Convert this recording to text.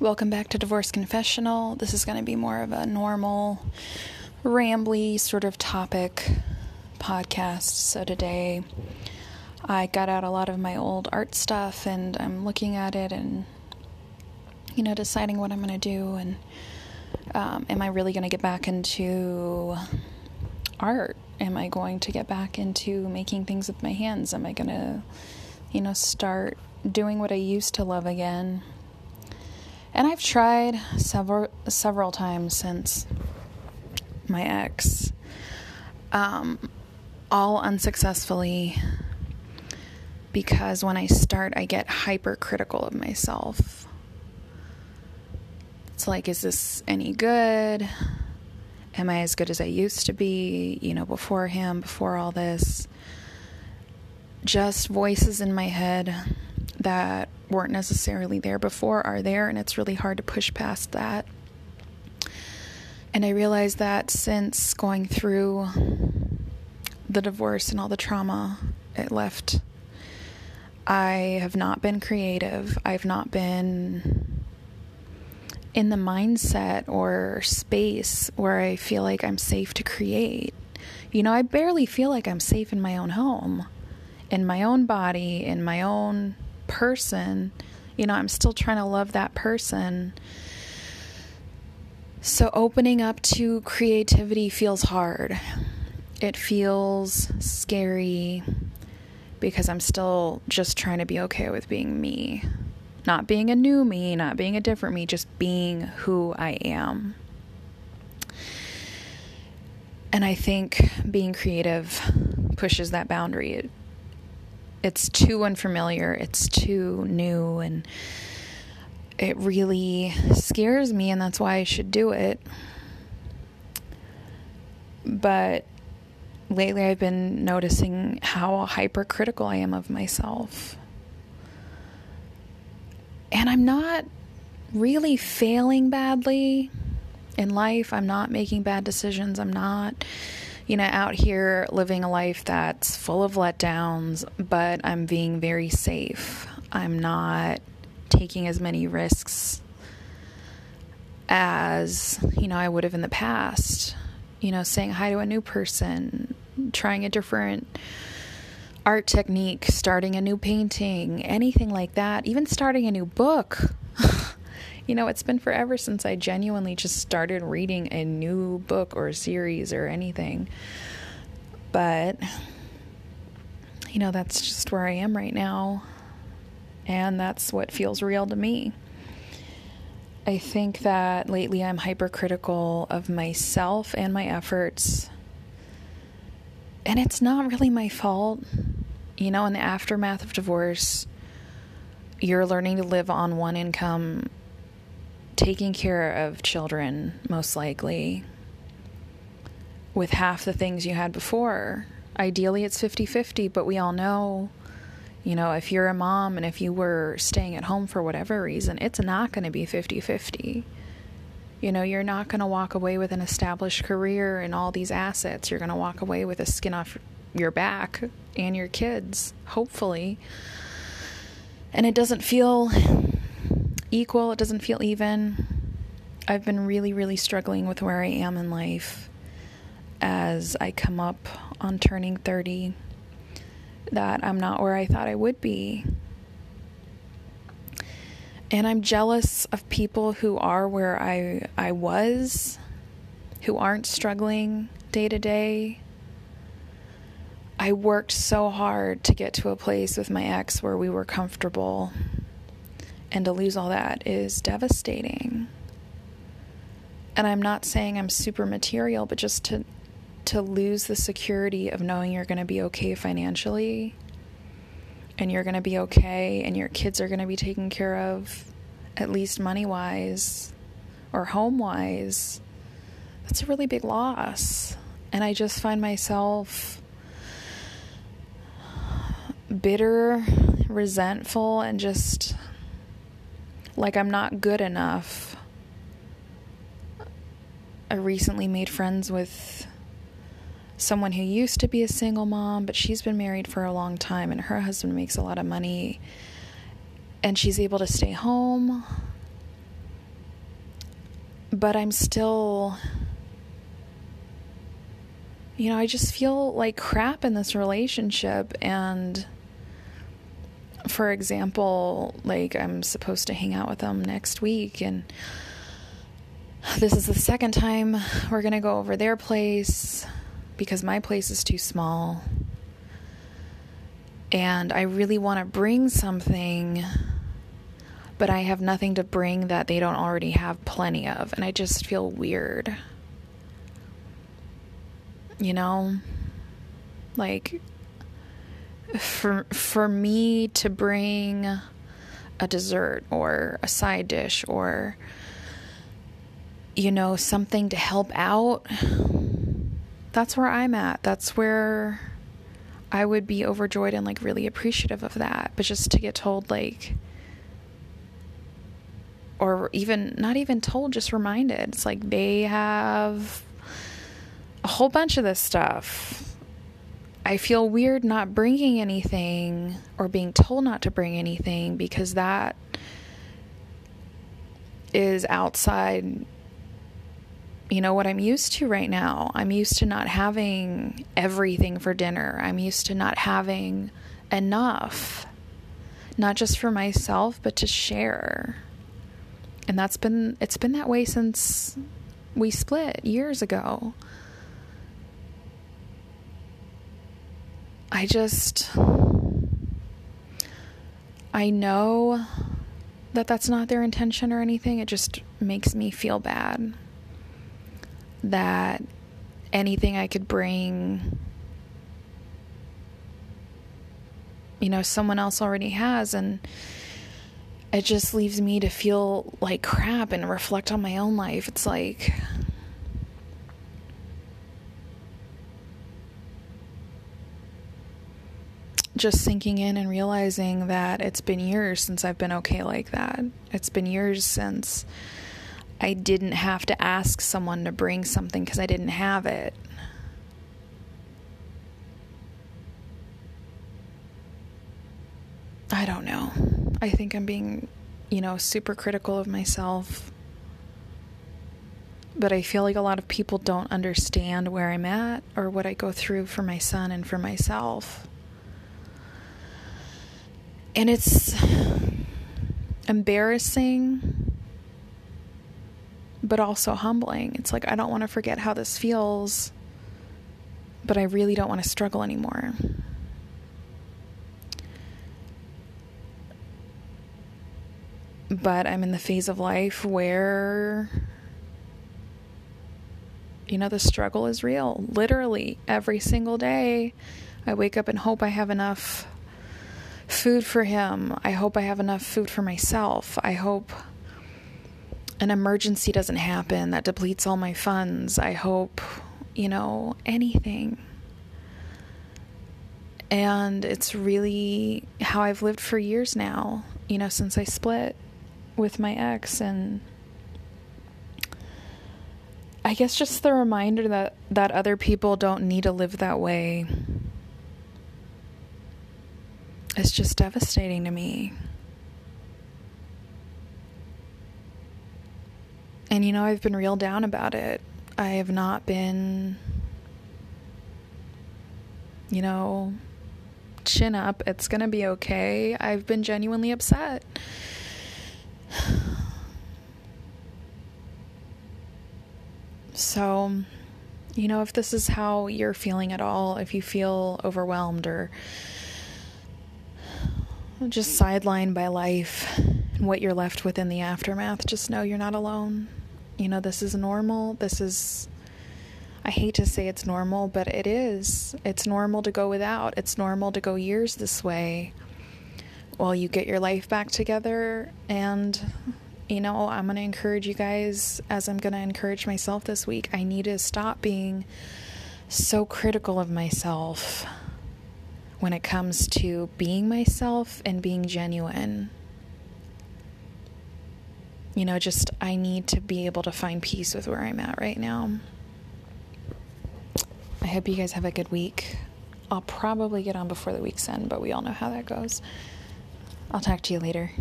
Welcome back to Divorce Confessional. This is going to be more of a normal, rambly sort of topic podcast. So today I got out a lot of my old art stuff and I'm looking at it and, you know, deciding what I'm going to do. And um, am I really going to get back into art? Am I going to get back into making things with my hands? Am I going to, you know, start doing what I used to love again? And I've tried several several times since my ex, um, all unsuccessfully. Because when I start, I get hypercritical of myself. It's like, is this any good? Am I as good as I used to be? You know, before him, before all this. Just voices in my head that weren't necessarily there before are there, and it's really hard to push past that. And I realized that since going through the divorce and all the trauma it left, I have not been creative. I've not been in the mindset or space where I feel like I'm safe to create. You know, I barely feel like I'm safe in my own home, in my own body, in my own person, you know, I'm still trying to love that person. So opening up to creativity feels hard. It feels scary because I'm still just trying to be okay with being me. Not being a new me, not being a different me, just being who I am. And I think being creative pushes that boundary. It it's too unfamiliar, it's too new, and it really scares me, and that's why I should do it. But lately, I've been noticing how hypercritical I am of myself. And I'm not really failing badly in life. I'm not making bad decisions. I'm not you know, out here living a life that's full of letdowns, but I'm being very safe. I'm not taking as many risks as, you know, I would have in the past. You know, saying hi to a new person, trying a different art technique, starting a new painting, anything like that, even starting a new book. You know, it's been forever since I genuinely just started reading a new book or series or anything. But, you know, that's just where I am right now. And that's what feels real to me. I think that lately I'm hypercritical of myself and my efforts. And it's not really my fault. You know, in the aftermath of divorce, you're learning to live on one income taking care of children, most likely, with half the things you had before. Ideally, it's 50 50, but we all know, you know, if you're a mom and if you were staying at home for whatever reason, it's not going to be 50 50. You know, you're not going to walk away with an established career and all these assets. You're going to walk away with a skin off your back and your kids, hopefully. And it doesn't feel equal, it doesn't feel even. I've been really, really struggling with where I am in life as I come up on turning 30, that I'm not where I thought I would be. And I'm jealous of people who are where I, I was, who aren't struggling day to day. I worked so hard to get to a place with my ex where we were comfortable and to lose all that is devastating. And I'm not saying I'm super material, but just to to lose the security of knowing you're going to be okay financially and you're going to be okay and your kids are going to be taken care of at least money-wise or home-wise. That's a really big loss. And I just find myself bitter, resentful and just like I'm not good enough. I recently made friends with someone who used to be a single mom, but she's been married for a long time and her husband makes a lot of money and she's able to stay home but I'm still you know, I just feel like crap in this relationship. And for example, like I'm supposed to hang out with them next week, and this is the second time we're going to go over their place because my place is too small. And I really want to bring something, but I have nothing to bring that they don't already have plenty of. And I just feel weird you know like for for me to bring a dessert or a side dish or you know something to help out that's where I'm at. That's where I would be overjoyed and like really appreciative of that. But just to get told like or even not even told just reminded. It's like they have a whole bunch of this stuff. I feel weird not bringing anything or being told not to bring anything because that is outside you know what I'm used to right now. I'm used to not having everything for dinner. I'm used to not having enough. Not just for myself, but to share. And that's been it's been that way since we split years ago. I just, I know that that's not their intention or anything. It just makes me feel bad that anything I could bring, you know, someone else already has. And it just leaves me to feel like crap and reflect on my own life. It's like, just sinking in and realizing that it's been years since I've been okay like that. It's been years since I didn't have to ask someone to bring something because I didn't have it. I don't know. I think I'm being, you know, super critical of myself. But I feel like a lot of people don't understand where I'm at or what I go through for my son and for myself. And it's embarrassing, but also humbling. It's like, I don't want to forget how this feels, but I really don't want to struggle anymore. But I'm in the phase of life where, you know, the struggle is real. Literally, every single day, I wake up and hope I have enough food for him. I hope I have enough food for myself. I hope an emergency doesn't happen that depletes all my funds. I hope, you know, anything. And it's really how I've lived for years now, you know, since I split with my ex and I guess just the reminder that that other people don't need to live that way it's just devastating to me. And you know, I've been real down about it. I have not been, you know, chin up. It's going to be okay. I've been genuinely upset. So, you know, if this is how you're feeling at all, if you feel overwhelmed or just sidelined by life and what you're left with in the aftermath, just know you're not alone. You know, this is normal. This is, I hate to say it's normal, but it is. It's normal to go without. It's normal to go years this way while you get your life back together. And, you know, I'm going to encourage you guys, as I'm going to encourage myself this week, I need to stop being so critical of myself when it comes to being myself and being genuine. You know, just I need to be able to find peace with where I'm at right now. I hope you guys have a good week. I'll probably get on before the week's end, but we all know how that goes. I'll talk to you later.